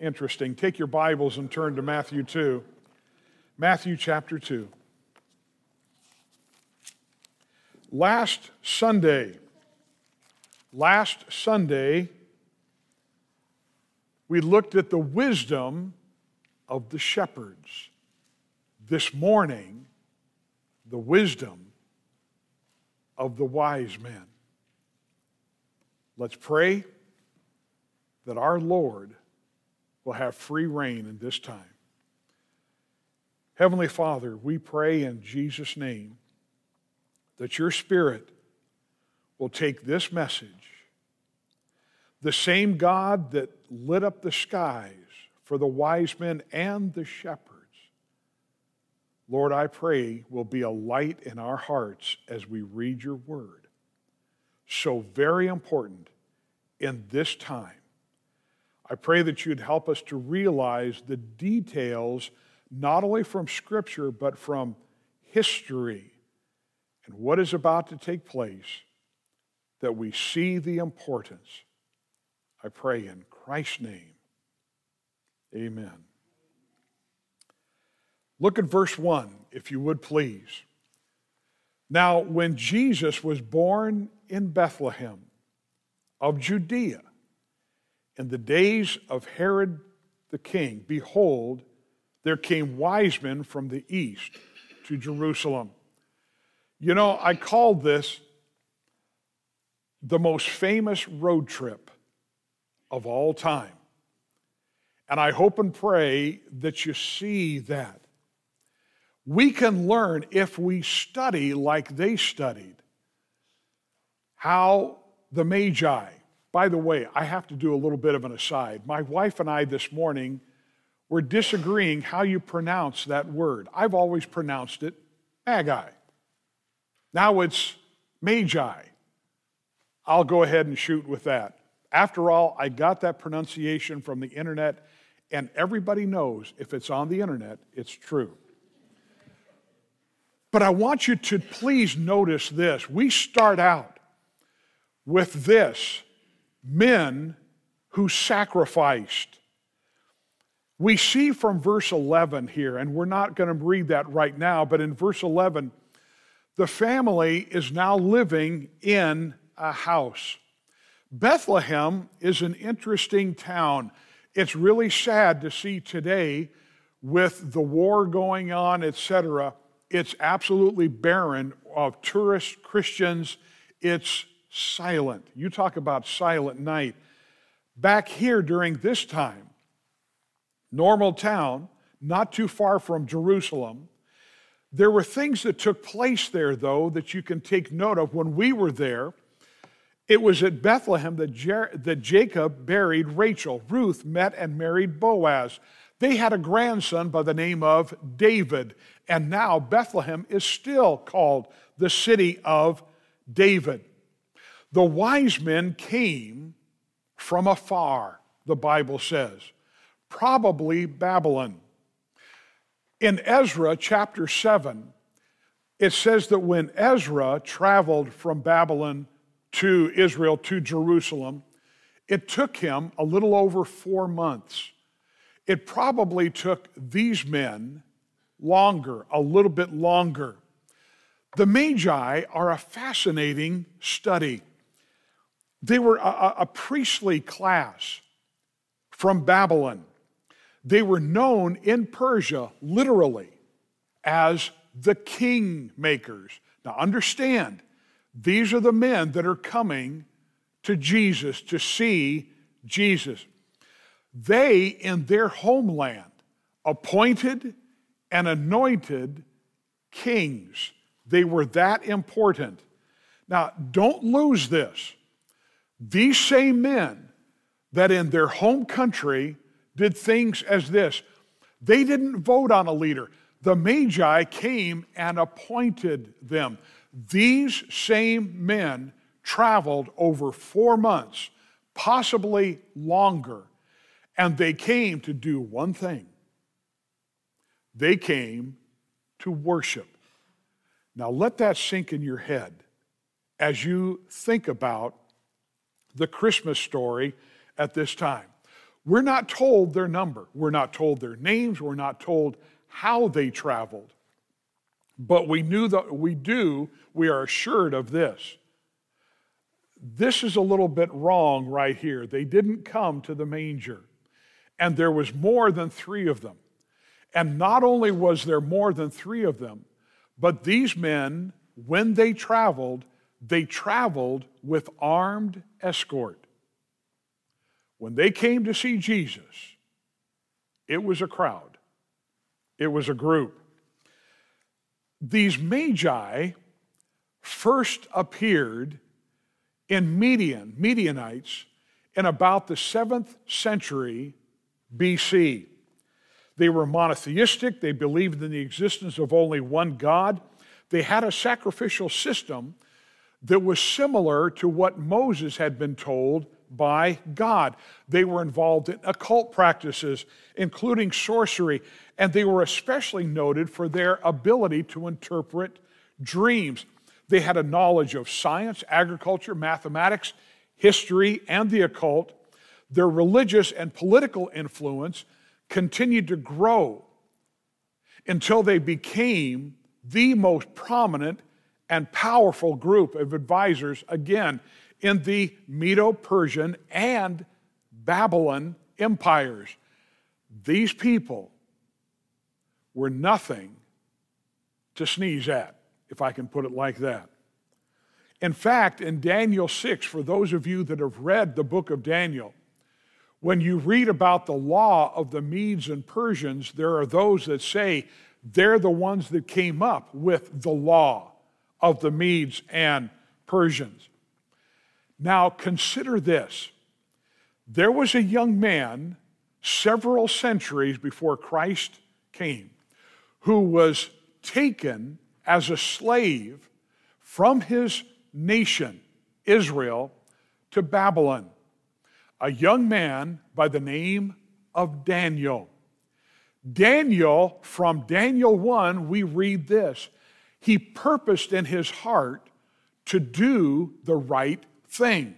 interesting. Take your Bibles and turn to Matthew 2. Matthew chapter 2. Last Sunday, last Sunday, we looked at the wisdom of the shepherds. This morning, the wisdom of the wise men. Let's pray that our Lord will have free rein in this time. Heavenly Father, we pray in Jesus' name that your Spirit will take this message, the same God that lit up the skies for the wise men and the shepherds. Lord, I pray will be a light in our hearts as we read your word. So very important in this time. I pray that you'd help us to realize the details, not only from Scripture, but from history and what is about to take place, that we see the importance. I pray in Christ's name. Amen. Look at verse 1, if you would please. Now, when Jesus was born in Bethlehem of Judea, in the days of Herod the king, behold, there came wise men from the east to Jerusalem. You know, I called this the most famous road trip of all time. And I hope and pray that you see that. We can learn if we study like they studied how the Magi, by the way, I have to do a little bit of an aside. My wife and I this morning were disagreeing how you pronounce that word. I've always pronounced it Magi. Now it's Magi. I'll go ahead and shoot with that. After all, I got that pronunciation from the internet, and everybody knows if it's on the internet, it's true. But I want you to please notice this. We start out with this men who sacrificed. We see from verse 11 here, and we're not going to read that right now, but in verse 11, the family is now living in a house. Bethlehem is an interesting town. It's really sad to see today with the war going on, etc. It's absolutely barren of tourist Christians. It's silent. You talk about silent night. Back here during this time, normal town, not too far from Jerusalem, there were things that took place there, though, that you can take note of. When we were there, it was at Bethlehem that, Jer- that Jacob buried Rachel. Ruth met and married Boaz. They had a grandson by the name of David, and now Bethlehem is still called the city of David. The wise men came from afar, the Bible says, probably Babylon. In Ezra chapter 7, it says that when Ezra traveled from Babylon to Israel to Jerusalem, it took him a little over four months. It probably took these men longer, a little bit longer. The Magi are a fascinating study. They were a, a priestly class from Babylon. They were known in Persia literally as the king makers. Now, understand, these are the men that are coming to Jesus to see Jesus. They, in their homeland, appointed and anointed kings. They were that important. Now, don't lose this. These same men that in their home country did things as this they didn't vote on a leader, the Magi came and appointed them. These same men traveled over four months, possibly longer, and they came to do one thing they came to worship. Now, let that sink in your head as you think about the Christmas story at this time. We're not told their number. We're not told their names. We're not told how they traveled. But we knew that we do, we are assured of this. This is a little bit wrong right here. They didn't come to the manger, and there was more than three of them. And not only was there more than three of them, but these men, when they traveled, they traveled with armed escort. When they came to see Jesus, it was a crowd, it was a group. These magi first appeared in Median, Medianites, in about the seventh century BC. They were monotheistic, they believed in the existence of only one God. They had a sacrificial system that was similar to what Moses had been told by God. They were involved in occult practices, including sorcery, and they were especially noted for their ability to interpret dreams. They had a knowledge of science, agriculture, mathematics, history, and the occult. Their religious and political influence continued to grow until they became the most prominent and powerful group of advisors, again, in the Medo Persian and Babylon empires. These people were nothing to sneeze at, if I can put it like that. In fact, in Daniel 6, for those of you that have read the book of Daniel, when you read about the law of the Medes and Persians, there are those that say they're the ones that came up with the law of the Medes and Persians. Now, consider this there was a young man several centuries before Christ came who was taken as a slave from his nation, Israel, to Babylon a young man by the name of Daniel. Daniel, from Daniel 1, we read this. He purposed in his heart to do the right thing.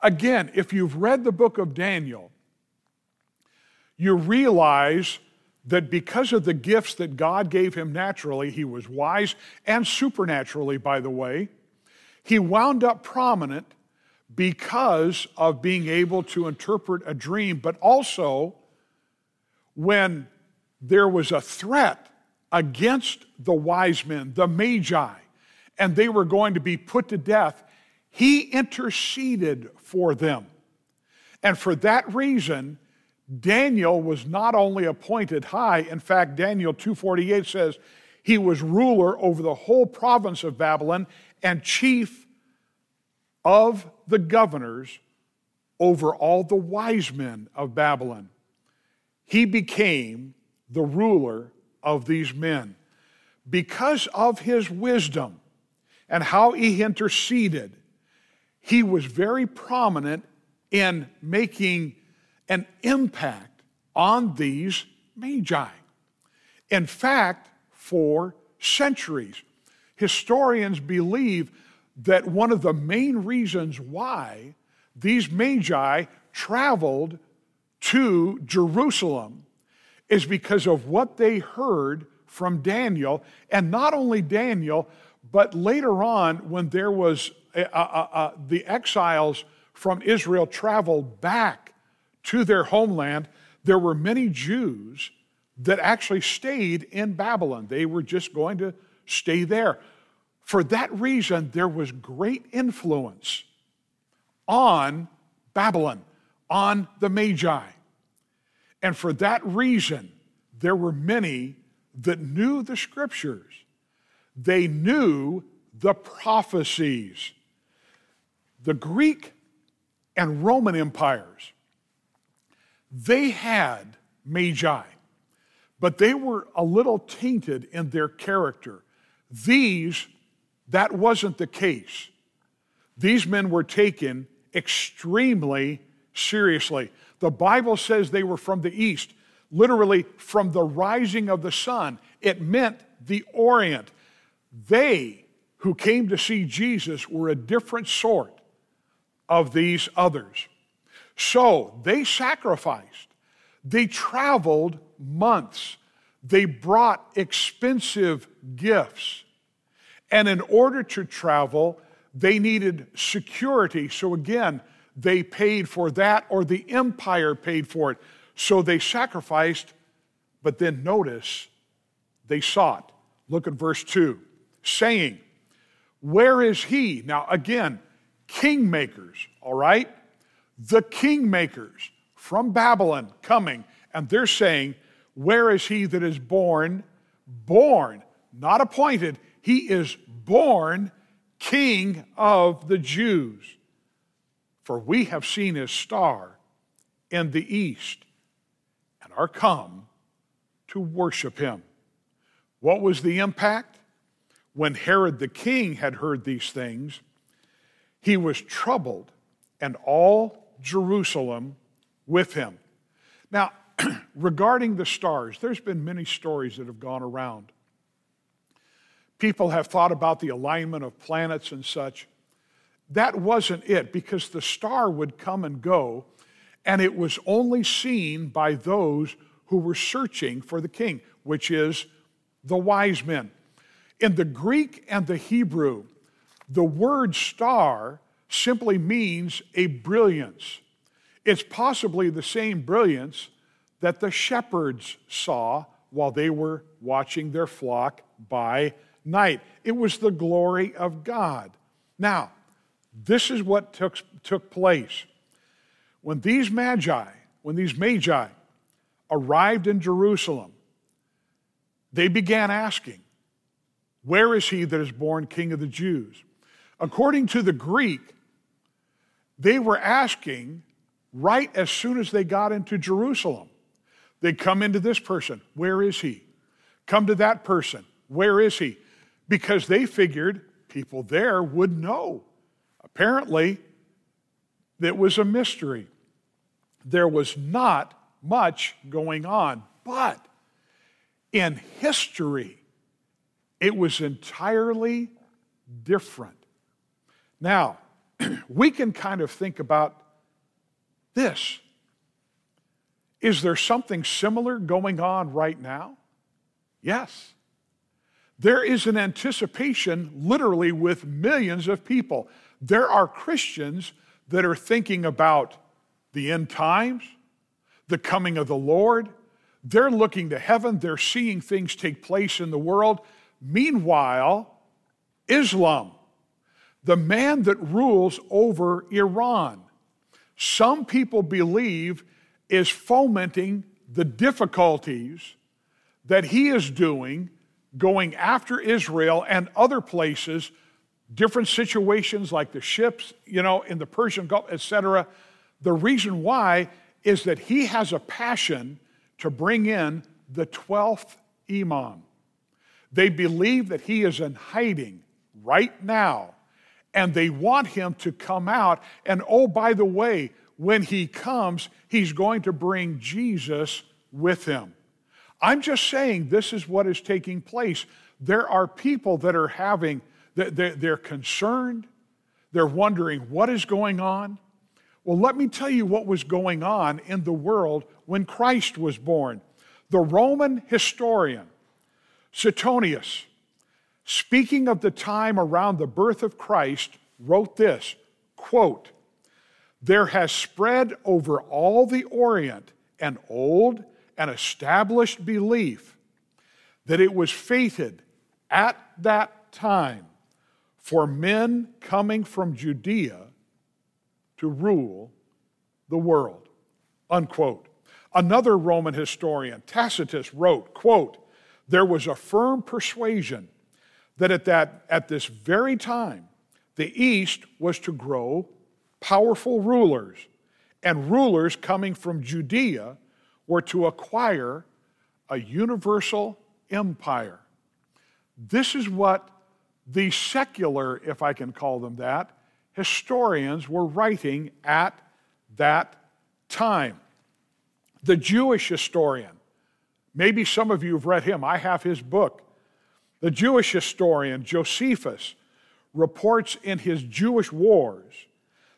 Again, if you've read the book of Daniel, you realize that because of the gifts that God gave him naturally, he was wise and supernaturally, by the way, he wound up prominent because of being able to interpret a dream, but also when there was a threat against the wise men, the magi, and they were going to be put to death, he interceded for them. And for that reason, Daniel was not only appointed high, in fact, Daniel 248 says he was ruler over the whole province of Babylon and chief of the governors over all the wise men of Babylon. He became the ruler of these men. Because of his wisdom and how he interceded, he was very prominent in making an impact on these magi. In fact, for centuries, historians believe that one of the main reasons why these magi traveled to Jerusalem is because of what they heard from Daniel, and not only Daniel, but later on when there was uh, uh, uh, the exiles from Israel traveled back to their homeland, there were many Jews that actually stayed in Babylon. They were just going to stay there. For that reason, there was great influence on Babylon, on the Magi. And for that reason, there were many that knew the scriptures. They knew the prophecies. The Greek and Roman empires, they had magi, but they were a little tainted in their character. These that wasn't the case. These men were taken extremely seriously. The Bible says they were from the east, literally from the rising of the sun. It meant the Orient. They who came to see Jesus were a different sort of these others. So they sacrificed. They traveled months. They brought expensive gifts. And in order to travel, they needed security. So again, they paid for that, or the empire paid for it. So they sacrificed, but then notice they sought. Look at verse 2 saying, Where is he? Now, again, kingmakers, all right? The kingmakers from Babylon coming, and they're saying, Where is he that is born? Born, not appointed. He is born King of the Jews. For we have seen his star in the east and are come to worship him. What was the impact? When Herod the king had heard these things, he was troubled, and all Jerusalem with him. Now, regarding the stars, there's been many stories that have gone around. People have thought about the alignment of planets and such. That wasn't it because the star would come and go, and it was only seen by those who were searching for the king, which is the wise men. In the Greek and the Hebrew, the word star simply means a brilliance. It's possibly the same brilliance that the shepherds saw while they were watching their flock by night. It was the glory of God. Now, this is what took, took place. When these magi, when these magi arrived in Jerusalem, they began asking, Where is he that is born king of the Jews? According to the Greek, they were asking right as soon as they got into Jerusalem. They come into this person, Where is he? Come to that person, Where is he? Because they figured people there would know. Apparently, it was a mystery. There was not much going on, but in history, it was entirely different. Now, we can kind of think about this. Is there something similar going on right now? Yes. There is an anticipation, literally, with millions of people. There are Christians that are thinking about the end times, the coming of the Lord. They're looking to heaven, they're seeing things take place in the world. Meanwhile, Islam, the man that rules over Iran, some people believe is fomenting the difficulties that he is doing going after Israel and other places different situations like the ships, you know, in the Persian Gulf, etc. The reason why is that he has a passion to bring in the 12th Imam. They believe that he is in hiding right now, and they want him to come out. And oh, by the way, when he comes, he's going to bring Jesus with him. I'm just saying this is what is taking place. There are people that are having they're concerned. They're wondering what is going on. Well, let me tell you what was going on in the world when Christ was born. The Roman historian Suetonius, speaking of the time around the birth of Christ, wrote this quote, There has spread over all the Orient an old and established belief that it was fated at that time for men coming from Judea to rule the world. Unquote. Another Roman historian, Tacitus, wrote, quote, there was a firm persuasion that at, that at this very time the East was to grow powerful rulers, and rulers coming from Judea were to acquire a universal empire. This is what the secular, if I can call them that, historians were writing at that time. The Jewish historian, maybe some of you have read him, I have his book. The Jewish historian, Josephus, reports in his Jewish Wars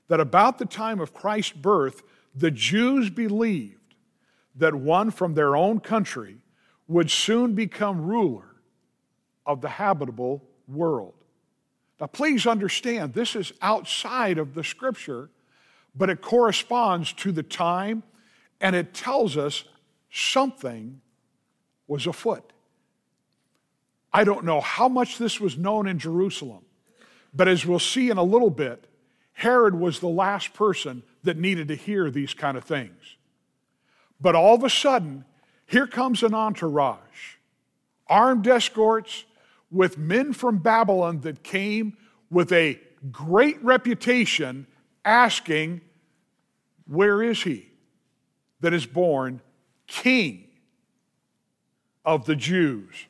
that about the time of Christ's birth, the Jews believed that one from their own country would soon become ruler of the habitable world. Now, please understand, this is outside of the scripture, but it corresponds to the time and it tells us something was afoot. I don't know how much this was known in Jerusalem, but as we'll see in a little bit, Herod was the last person that needed to hear these kind of things. But all of a sudden, here comes an entourage, armed escorts with men from Babylon that came with a great reputation asking, Where is he that is born king of the Jews?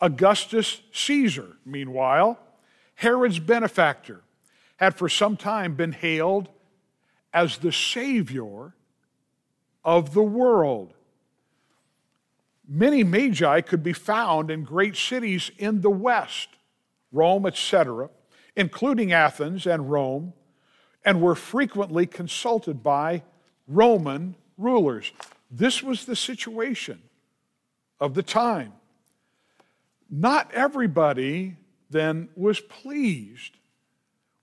Augustus Caesar, meanwhile, Herod's benefactor, had for some time been hailed as the Savior of the world. Many magi could be found in great cities in the West, Rome, etc., including Athens and Rome, and were frequently consulted by Roman rulers. This was the situation of the time. Not everybody then was pleased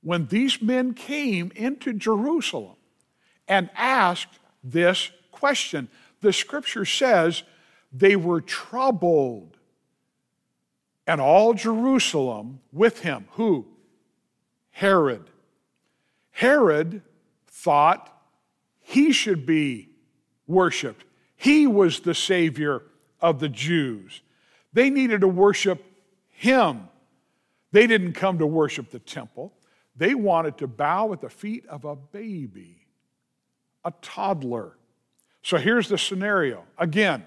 when these men came into Jerusalem and asked this question. The scripture says they were troubled, and all Jerusalem with him. Who? Herod. Herod thought he should be worshiped. He was the Savior of the Jews. They needed to worship him. They didn't come to worship the temple. They wanted to bow at the feet of a baby, a toddler. So here's the scenario. Again,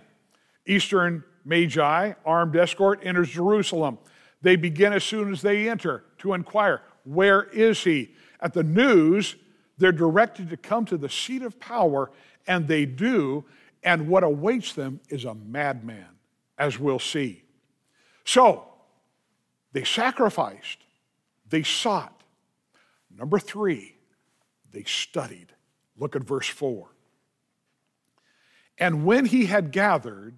Eastern Magi, armed escort, enters Jerusalem. They begin as soon as they enter to inquire, Where is he? At the news, they're directed to come to the seat of power, and they do, and what awaits them is a madman, as we'll see. So, they sacrificed, they sought, Number three, they studied. Look at verse 4. And when he had gathered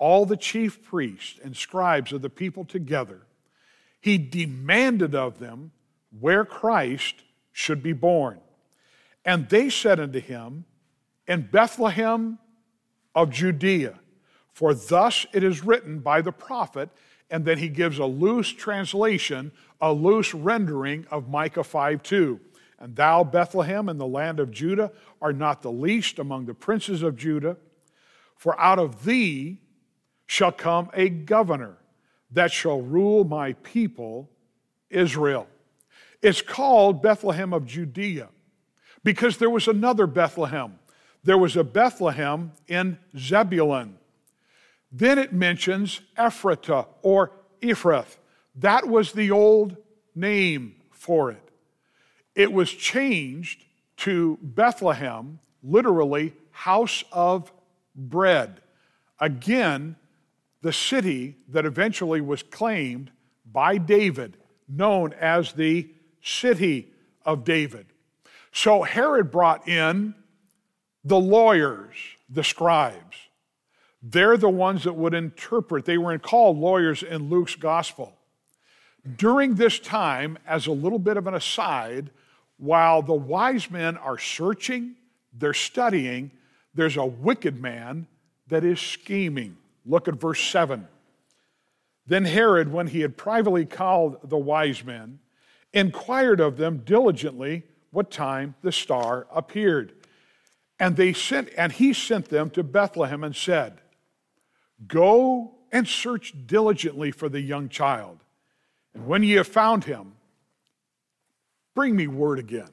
all the chief priests and scribes of the people together, he demanded of them where Christ should be born. And they said unto him, In Bethlehem of Judea, for thus it is written by the prophet, and then he gives a loose translation a loose rendering of Micah 5 2. And thou, Bethlehem, in the land of Judah, are not the least among the princes of Judah, for out of thee shall come a governor that shall rule my people, Israel. It's called Bethlehem of Judea because there was another Bethlehem. There was a Bethlehem in Zebulun. Then it mentions Ephratah or Ephrath. That was the old name for it. It was changed to Bethlehem, literally, house of bread. Again, the city that eventually was claimed by David, known as the city of David. So Herod brought in the lawyers, the scribes. They're the ones that would interpret. They were called lawyers in Luke's gospel. During this time, as a little bit of an aside, while the wise men are searching, they're studying, there's a wicked man that is scheming. Look at verse 7. Then Herod, when he had privately called the wise men, inquired of them diligently what time the star appeared. And they sent and he sent them to Bethlehem and said, Go and search diligently for the young child. And when ye have found him, bring me word again,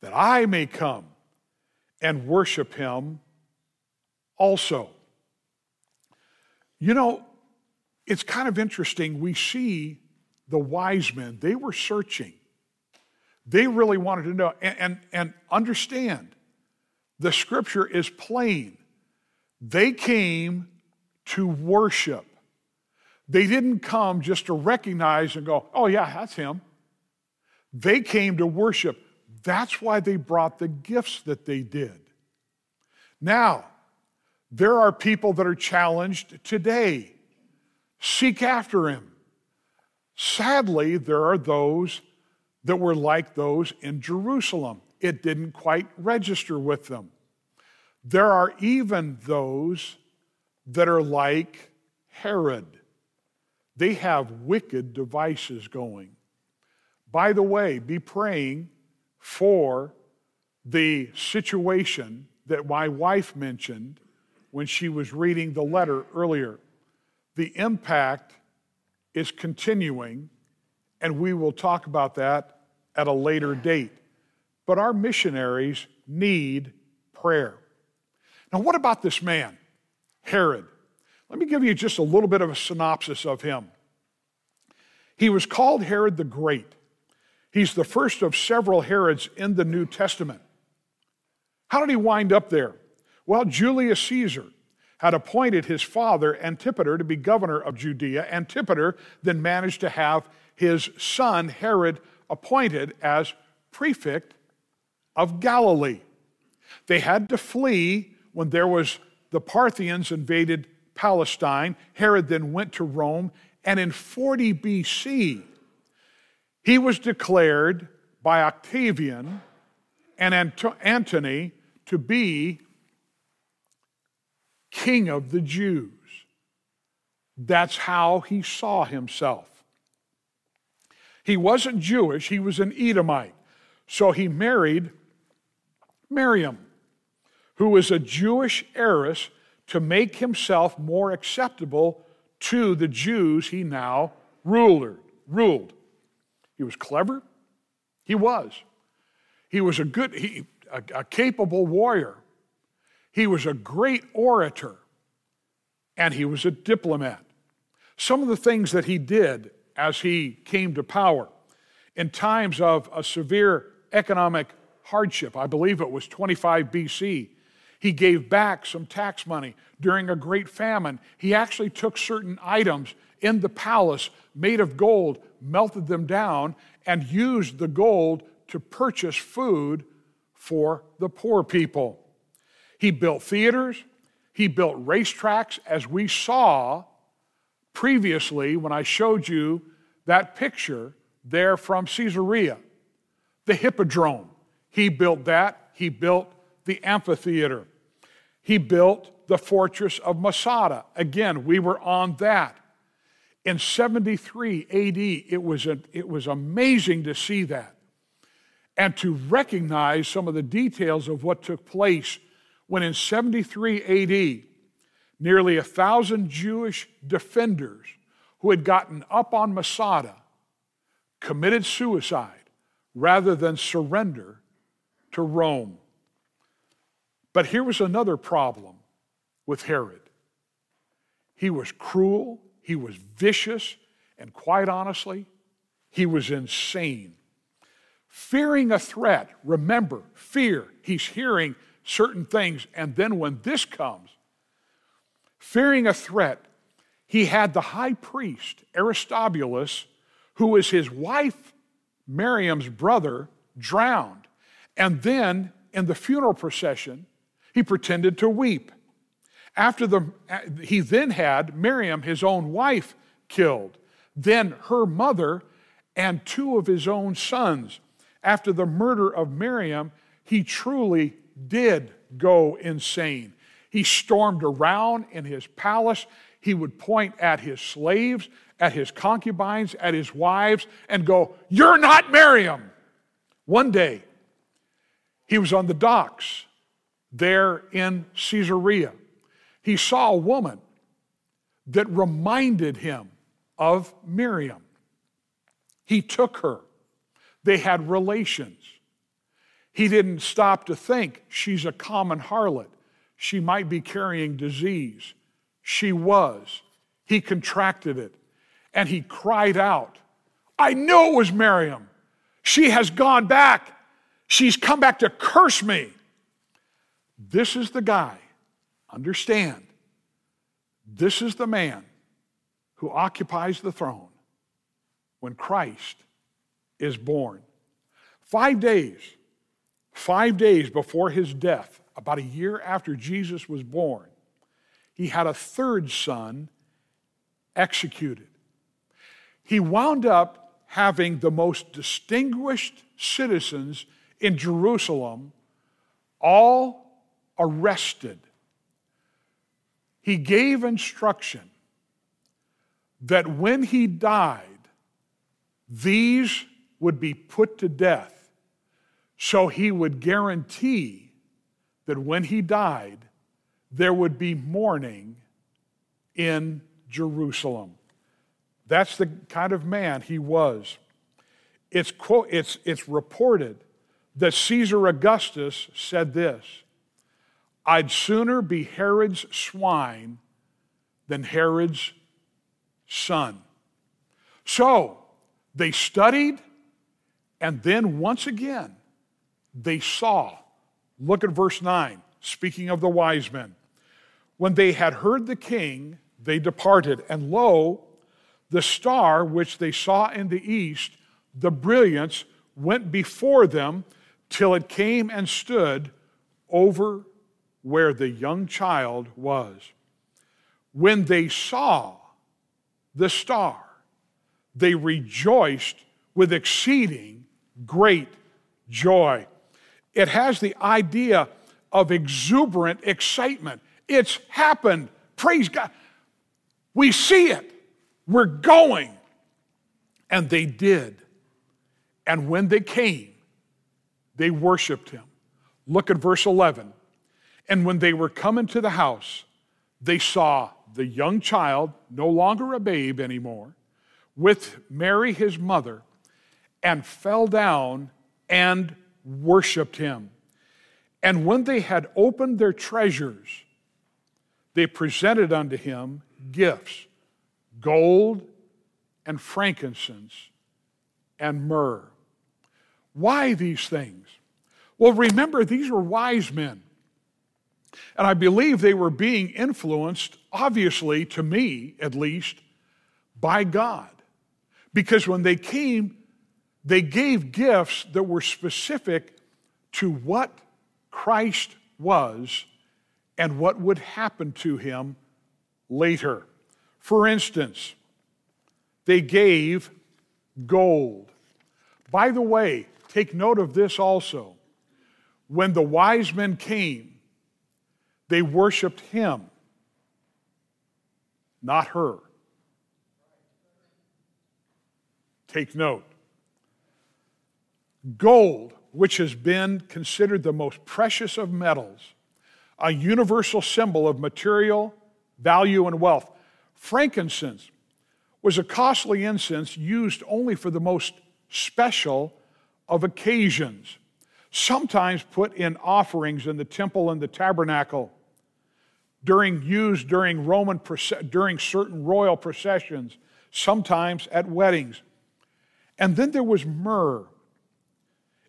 that I may come and worship him also. You know, it's kind of interesting. We see the wise men, they were searching. They really wanted to know and, and, and understand the scripture is plain. They came to worship. They didn't come just to recognize and go, oh, yeah, that's him. They came to worship. That's why they brought the gifts that they did. Now, there are people that are challenged today. Seek after him. Sadly, there are those that were like those in Jerusalem. It didn't quite register with them. There are even those that are like Herod. They have wicked devices going. By the way, be praying for the situation that my wife mentioned when she was reading the letter earlier. The impact is continuing, and we will talk about that at a later date. But our missionaries need prayer. Now, what about this man, Herod? Let me give you just a little bit of a synopsis of him. He was called Herod the Great. He's the first of several Herods in the New Testament. How did he wind up there? Well, Julius Caesar had appointed his father Antipater to be governor of Judea. Antipater then managed to have his son Herod appointed as prefect of Galilee. They had to flee when there was the Parthians invaded Palestine. Herod then went to Rome, and in 40 BC, he was declared by Octavian and Antony to be king of the Jews. That's how he saw himself. He wasn't Jewish, he was an Edomite. So he married Miriam, who was a Jewish heiress to make himself more acceptable to the Jews he now ruled. ruled. He was clever. He was. He was a good, he, a, a capable warrior. He was a great orator. And he was a diplomat. Some of the things that he did as he came to power in times of a severe economic hardship, I believe it was 25 BC, he gave back some tax money during a great famine. He actually took certain items in the palace made of gold, melted them down, and used the gold to purchase food for the poor people. He built theaters, he built racetracks, as we saw previously when I showed you that picture there from Caesarea. The Hippodrome, he built that. He built the amphitheater. He built the fortress of Masada. Again, we were on that. In 73 AD, it was, a, it was amazing to see that and to recognize some of the details of what took place when in 73 AD, nearly a thousand Jewish defenders who had gotten up on Masada committed suicide rather than surrender to Rome. But here was another problem with Herod he was cruel, he was vicious, and quite honestly, he was insane. Fearing a threat, remember, fear, he's hearing certain things. And then when this comes, fearing a threat, he had the high priest, Aristobulus, who was his wife, Miriam's brother, drowned. And then in the funeral procession, he pretended to weep. After the, he then had Miriam, his own wife, killed. Then her mother and two of his own sons. After the murder of Miriam, he truly did go insane. He stormed around in his palace. He would point at his slaves, at his concubines, at his wives, and go, You're not Miriam. One day, he was on the docks there in Caesarea. He saw a woman that reminded him of Miriam. He took her, they had relations. He didn't stop to think she's a common harlot. She might be carrying disease. She was. He contracted it and he cried out, I knew it was Miriam. She has gone back. She's come back to curse me. This is the guy, understand, this is the man who occupies the throne when Christ is born. Five days Five days before his death, about a year after Jesus was born, he had a third son executed. He wound up having the most distinguished citizens in Jerusalem all arrested. He gave instruction that when he died, these would be put to death. So he would guarantee that when he died, there would be mourning in Jerusalem. That's the kind of man he was. It's, quote, it's, it's reported that Caesar Augustus said this I'd sooner be Herod's swine than Herod's son. So they studied, and then once again, they saw. Look at verse 9, speaking of the wise men. When they had heard the king, they departed, and lo, the star which they saw in the east, the brilliance, went before them till it came and stood over where the young child was. When they saw the star, they rejoiced with exceeding great joy. It has the idea of exuberant excitement. It's happened. Praise God. We see it. We're going. And they did. And when they came, they worshiped him. Look at verse 11. And when they were coming to the house, they saw the young child, no longer a babe anymore, with Mary his mother, and fell down and worshiped him. And when they had opened their treasures, they presented unto him gifts gold and frankincense and myrrh. Why these things? Well, remember, these were wise men. And I believe they were being influenced, obviously, to me at least, by God. Because when they came, they gave gifts that were specific to what Christ was and what would happen to him later. For instance, they gave gold. By the way, take note of this also. When the wise men came, they worshiped him, not her. Take note. Gold, which has been considered the most precious of metals, a universal symbol of material value and wealth. Frankincense was a costly incense used only for the most special of occasions, sometimes put in offerings in the temple and the tabernacle during used during Roman during certain royal processions, sometimes at weddings. And then there was myrrh.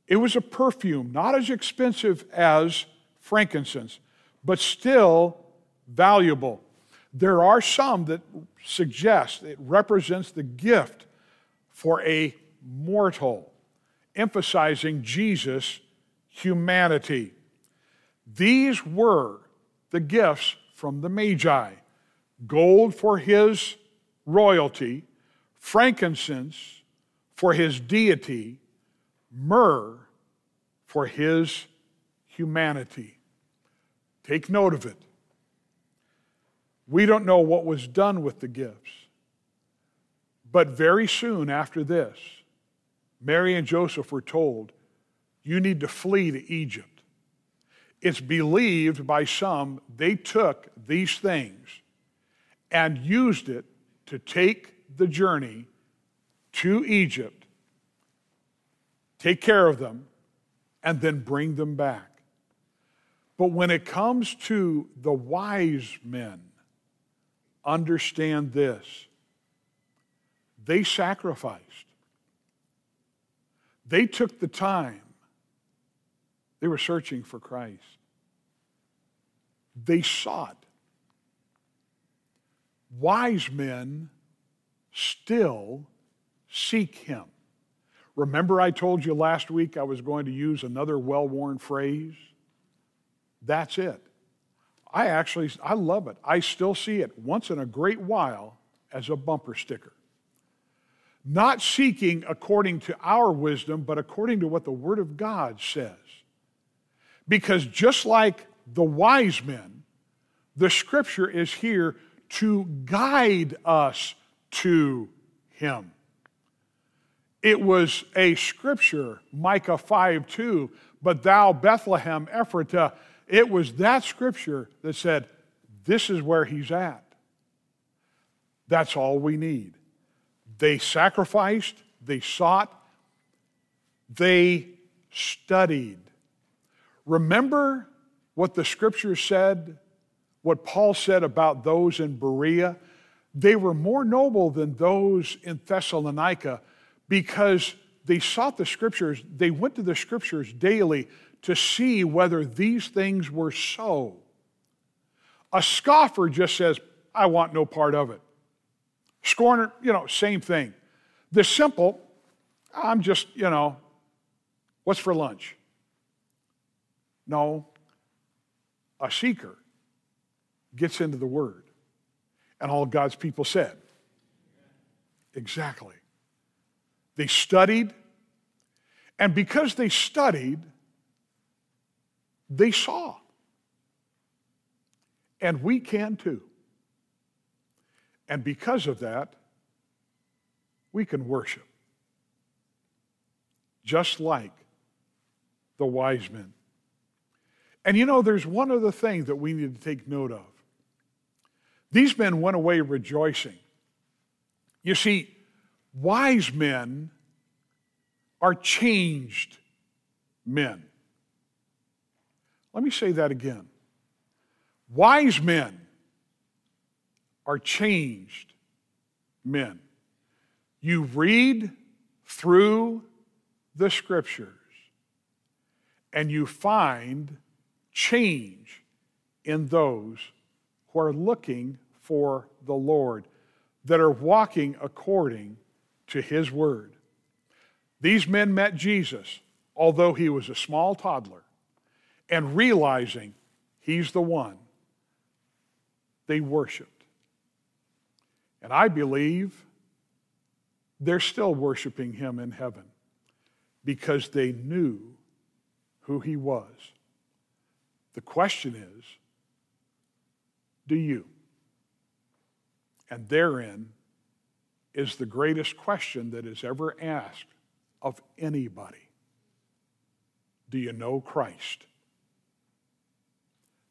It was a perfume, not as expensive as frankincense, but still valuable. There are some that suggest it represents the gift for a mortal, emphasizing Jesus' humanity. These were the gifts from the Magi gold for his royalty, frankincense for his deity, myrrh for his humanity. Take note of it. We don't know what was done with the gifts. But very soon after this, Mary and Joseph were told, You need to flee to Egypt. It's believed by some they took these things and used it to take the journey to Egypt, take care of them, and then bring them back. But when it comes to the wise men, understand this they sacrificed, they took the time they were searching for Christ. They sought. Wise men still seek him. Remember, I told you last week I was going to use another well worn phrase? That's it. I actually, I love it. I still see it once in a great while as a bumper sticker. Not seeking according to our wisdom, but according to what the Word of God says. Because just like the wise men, the Scripture is here to guide us to Him. It was a scripture, Micah 5 2, but thou, Bethlehem Ephratah, it was that scripture that said, This is where he's at. That's all we need. They sacrificed, they sought, they studied. Remember what the scripture said, what Paul said about those in Berea? They were more noble than those in Thessalonica because they sought the scriptures, they went to the scriptures daily to see whether these things were so. A scoffer just says, I want no part of it. Scorner, you know, same thing. The simple, I'm just, you know, what's for lunch? No. A seeker gets into the word. And all God's people said, Exactly. They studied, and because they studied, they saw. And we can too. And because of that, we can worship. Just like the wise men. And you know, there's one other thing that we need to take note of. These men went away rejoicing. You see, wise men are changed men. Let me say that again. Wise men are changed men. You read through the scriptures and you find change in those who are looking for the Lord, that are walking according to his word. These men met Jesus, although he was a small toddler and realizing He's the one they worshiped. And I believe they're still worshiping Him in heaven because they knew who He was. The question is do you? And therein is the greatest question that is ever asked of anybody. Do you know Christ?